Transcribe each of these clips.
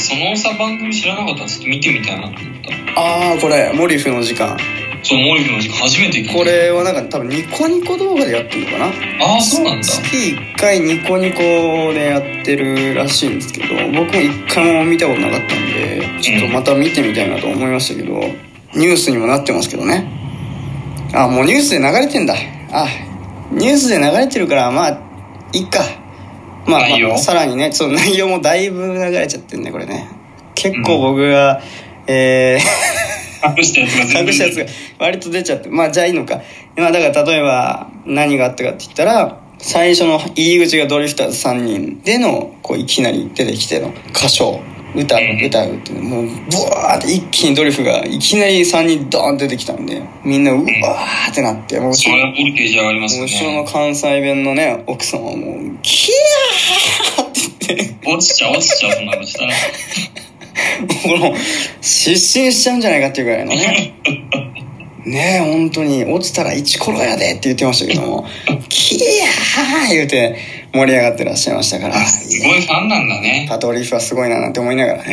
そのさ番組知らなかったらちょっと見てみたいなと思った。ああこれモリフの時間。そうモリフの時間初めてこれはなんか多分ニコニコ動画でやってるのかな？ああそうなんだ。月1回ニコニコでやってるらしいんですけど僕も一回も見たことなかったんでちょっとまた見てみたいなと思いましたけど、ニュースにもなってますけどね。あもうニュースで流れてんだ。あニュースで流れてるからまあいいかまあ、まあ、さらにねその内容もだいぶ流れちゃってんねこれね。結構僕が、えー 隠したやつが隠したやつが割と出ちゃってまあじゃあいいのか。まあだから例えば何があったかって言ったら最初の入り口がドリフターズ3人でのこういきなり出てきての歌唱歌歌うってもうブワーって一気にドリフがいきなり3人ドーンって出てきたんでみんなうわーってなってもう後ろそれはボルテージ上がりますもうよ後ろのね関西弁のね奥さんはもうキャーって言って。落ちちゃう落ちちゃうそんなことしたら。この失神しちゃうんじゃないかっていうぐらいのね。ねえ本当に落ちたらイチコロやでって言ってましたけども。キヤー言うて盛り上がってらっしゃいましたから。あすごいファンなんだね。パトリーフはすごいななんて思いながらね。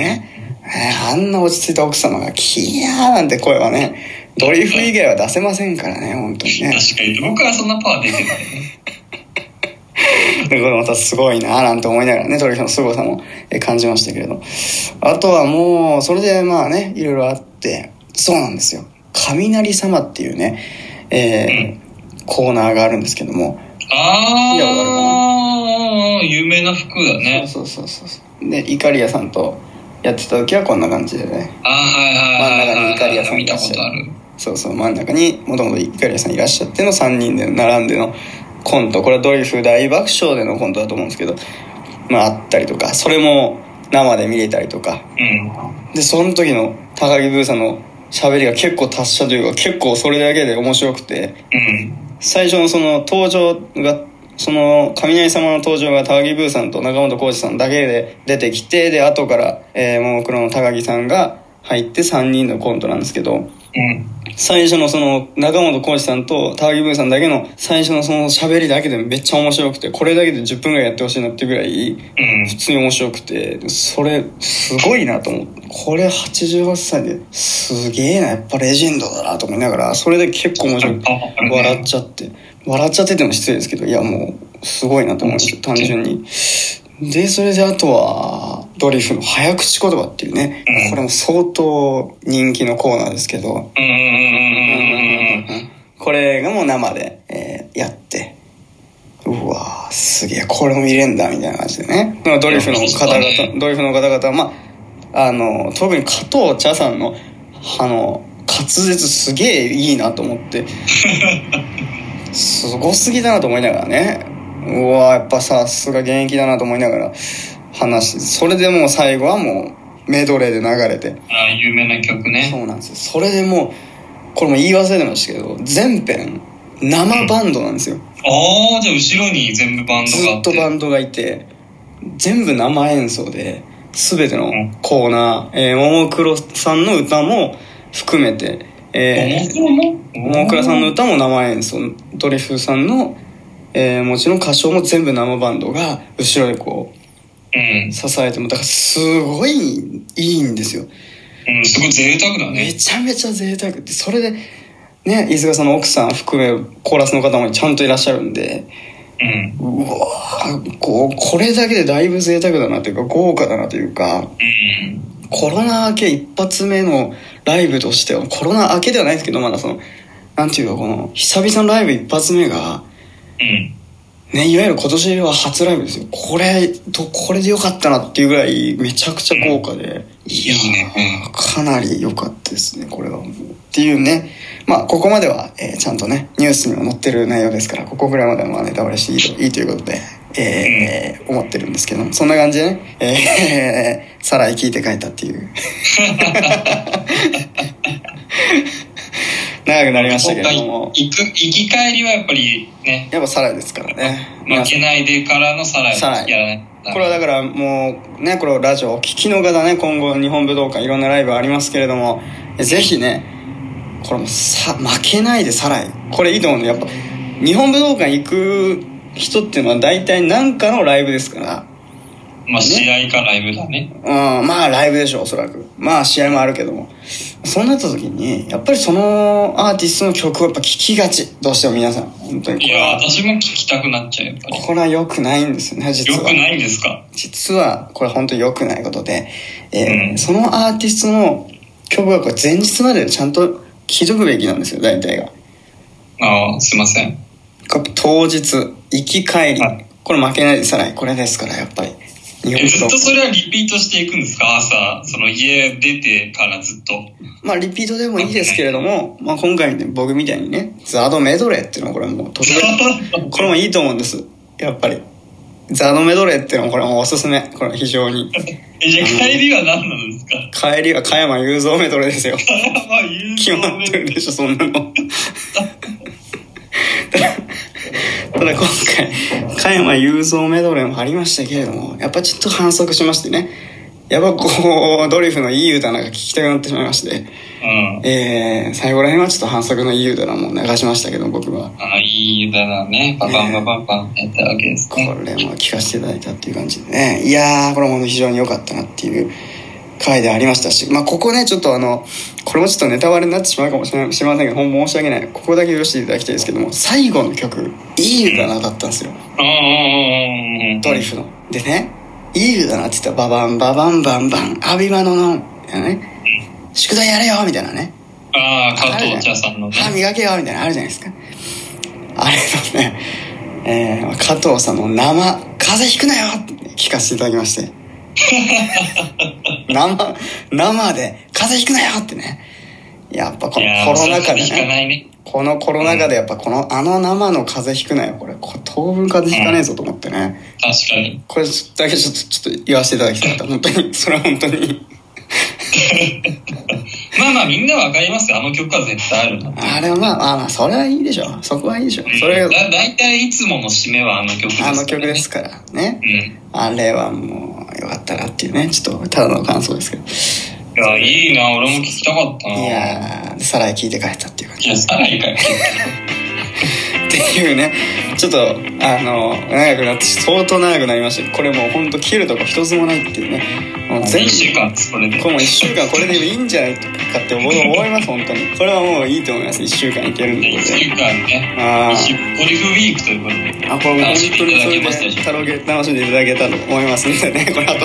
ねあんな落ち着いた奥様がキヤーなんて声はねドリフ以外は出せませんからね本当にね。確かに僕はそんなパワー出てないね。でこれまたすごいななんて思いながらねドリフの凄さもえ感じましたけれど。あとはもうそれでまあねいろいろあってそうなんですよ。雷様っていうね、えーコーナーがあるんですけどもああるかあ有名な服だね。そうそうそうそう。でイカリアさんとやってた時はこんな感じでね。あはいはい真ん中にイカリアさん見たいらっしゃる。ことあるそうそう真ん中にもともとイカリアさんいらっしゃっての3人で並んでのコント。これはドリフ大爆笑でのコントだと思うんですけど。まああったりとかそれも生で見れたりとか。うん。でその時の高木ブーさんの喋りが結構達者というか結構それだけで面白くて。うん最初のその登場がその雷様の登場が高木ブーさんと中本浩二さんだけで出てきてで後から、えー、ももクロの高木さんが入って3人のコントなんですけどうん。最初のその中本浩二さんと高木ブーさんだけの最初のその喋りだけでめっちゃ面白くてこれだけで10分ぐらいやってほしいなっていうぐらいうん。普通に面白くてそれすごいなと思ってこれ88歳ですげえなやっぱレジェンドだなと思いながらそれで結構面白くて笑っちゃって笑っちゃってても失礼ですけどいやもうすごいなと思いました単純に。でそれであとはドリフの早口言葉っていうねうん。これも相当人気のコーナーですけど。これがもう生で、えーやって。うわーすげえこれも見れんだみたいな感じでね。まあドリフの方々、ドリフの方々はまああの特に加藤茶さんのあの滑舌すげえいいなと思って。すごすぎだなと思いながらね。うわやっぱさすが現役だなと思いながら話それでもう最後はもうメドレーで流れて。ああ有名な曲そねうなんですよ。それでもうこれも言い忘れてましたけど全編生バンドなんですよ。ああじゃあ後ろに全部バンドずがあっとバンドがいて全部生演奏で全てのコーナー、えー、ももクロさんの歌も含めて、もえもクロも？ー、ももクロさんの歌も生演奏。ドリフさんの、えー、もちろん歌唱も全部生バンドが後ろでこう支えてもだからすごいいいんですよ。うん。すごい贅沢だめねちゃめちゃ贅沢。でそれでね飯塚さんの奥さん含めコーラスの方もちゃんといらっしゃるんでうんうわーこうこれだけでだいぶ贅沢だなというか豪華だなというかうん。コロナ明け一発目のライブとしてはコロナ明けではないですけどまだそのなんていうかこの久々のライブ一発目がうんねいわゆる今年は初ライブですよ。これとこれでよかったなっていうぐらいめちゃくちゃ豪華で、いやかなり良かったですねこれは。っていうね。まあここまでは、えーちゃんとねニュースにも載ってる内容ですからここぐらいまではまあネタバレしていいといいということで、えー思ってるんですけどそんな感じでね、えー、さらい聞いて帰ったっていう 長くなりましたけれども。行く行き帰りはやっぱりね。やっぱサライですからね。負けないでからのさらいさらいやらない。これはだからもうねこれをラジオお聞きの方ね。今後日本武道館いろんなライブありますけれども。ぜひねこれもさ負けないでさらいこれいいと思うのやっぱ日本武道館行く人っていうのは大体何かのライブですからまあ試合かライブだね。うん、まあライブでしょ、おそらく。まあ試合もあるけども。そうなった時に、やっぱりそのアーティストの曲をやっぱ聴きがち。どうしても皆さん。本当にいや、私も聞きたくなっちゃう、やっぱり。これは良くないんですよね、実は。良くないんですか？実は、これ本当に良くないことで、えーうんそのアーティストの曲がこれ前日までちゃんと聴いとくべきなんですよ、大体が。ああ、すいません。当日、行き帰りはい。これ負けないでさらい。これですから、やっぱり。ずっ本とそれはリピートしていくんですか？朝、その家出てからずっと。まあ、リピートでもいいですけれども、まあ、今回ね、僕みたいにね、ザードメドレーっていうのはこれもう これもいいと思うんです。やっぱり。ザードメドレーっていうのはこれもおすすめ。これは非常に。え、じゃあ帰りは何なんですか？帰りは加山雄三メドレーですよ。まあ、言う決まってるでしょ、そんなの。ただ、今回、加山雄三メドレーもありましたけれども、やっぱちょっと反則しましてね。やっぱこう、ドリフのいい歌なんか聞きたくなってしまいまして、うん。えー、最後ら辺はちょっと反則のいい歌なんも流しましたけど、僕は。ああ、いい歌だね。パパンパパンパンやったわけですこね。れも聞かせていただいたっていう感じでね。いやー、これも非常に良かったなっていう回でありましたし、まあ、ここね、ちょっとあの、これもちょっとネタバレになってしまうかもしれませんけど、ほんま申し訳ない。ここだけ許していただきたいですけども、最後の曲、いい歌なかったんですよ。うんうんうんうん。ドリフの。でね、いい歌なって言ったら、ババンババンバンバン、アビマのの、みたいなね。宿題やれよみたいなね。ああ、加藤茶さんのね。歯磨けよみたいなのあるじゃないですか。あれのね、えー、加藤さんの生、風邪ひくなよって聞かせていただきまして。生、生で風邪ひくなよってね。やっぱこのコロナ禍でね。このコロナ禍でやっぱこの、あの生の風邪ひくなよ。これ、これ当分風邪ひかねえぞと思ってね。確かに。これだけちょっと、ちょっと言わせていただきたかった。本当に、それは本当に。まあまあ、みんなわかりますよ。あの曲は絶対あるな。あれはまあまあまあ、それはいいでしょ。そこはいいでしょ。それだ、だいたいいつもの締めはあの曲ですからねあの曲ですからね。うん。あれはもうよかったなっていうね、ちょっとただの感想ですけど。いや、いいな。俺も聞きたかったな。いやー、さらい聞いて帰ったっていう感じ。いや、さらにかよ。っていうね、ちょっと、あの、長くなって、相当長くなりましたこれもうほんと切るとこ一つもないっていうね。もう全1部、週間これで。これもう一週間これでいいんじゃないかって思います、本当に。これはもういいと思います。一週間いけるんで。1週間ね。あードリフウィークということで。あ、これ本当にそれで楽しんでいただけたと思いますんでね、これあ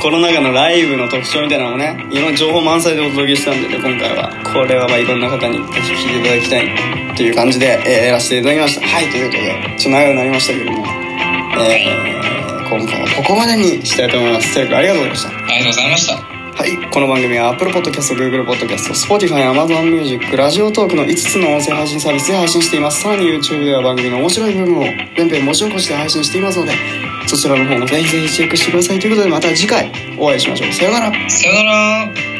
と、コロナ禍のライブの特徴みたいなのもね、いろんな情報満載でお届けしたんでね、今回は。これはまあいろんな方にぜひ聞いていただきたいという感じで、えーやらせていただきました。はい、ということで、ちょっと長くなりましたけども、えー今回はここまでにしたいと思います。セル君ありがとうございました。ありがとうございました。はい、この番組は Apple Podcast、Google Podcast、Spotify、Amazon Music、ラジオトークの5つの音声配信サービスで配信しています。さらに YouTube では番組の面白い部分を全編文字起こして配信していますので、そちらの方もぜひぜひチェックしてくださいということで、また次回お会いしましょう。さようなら。さよなら。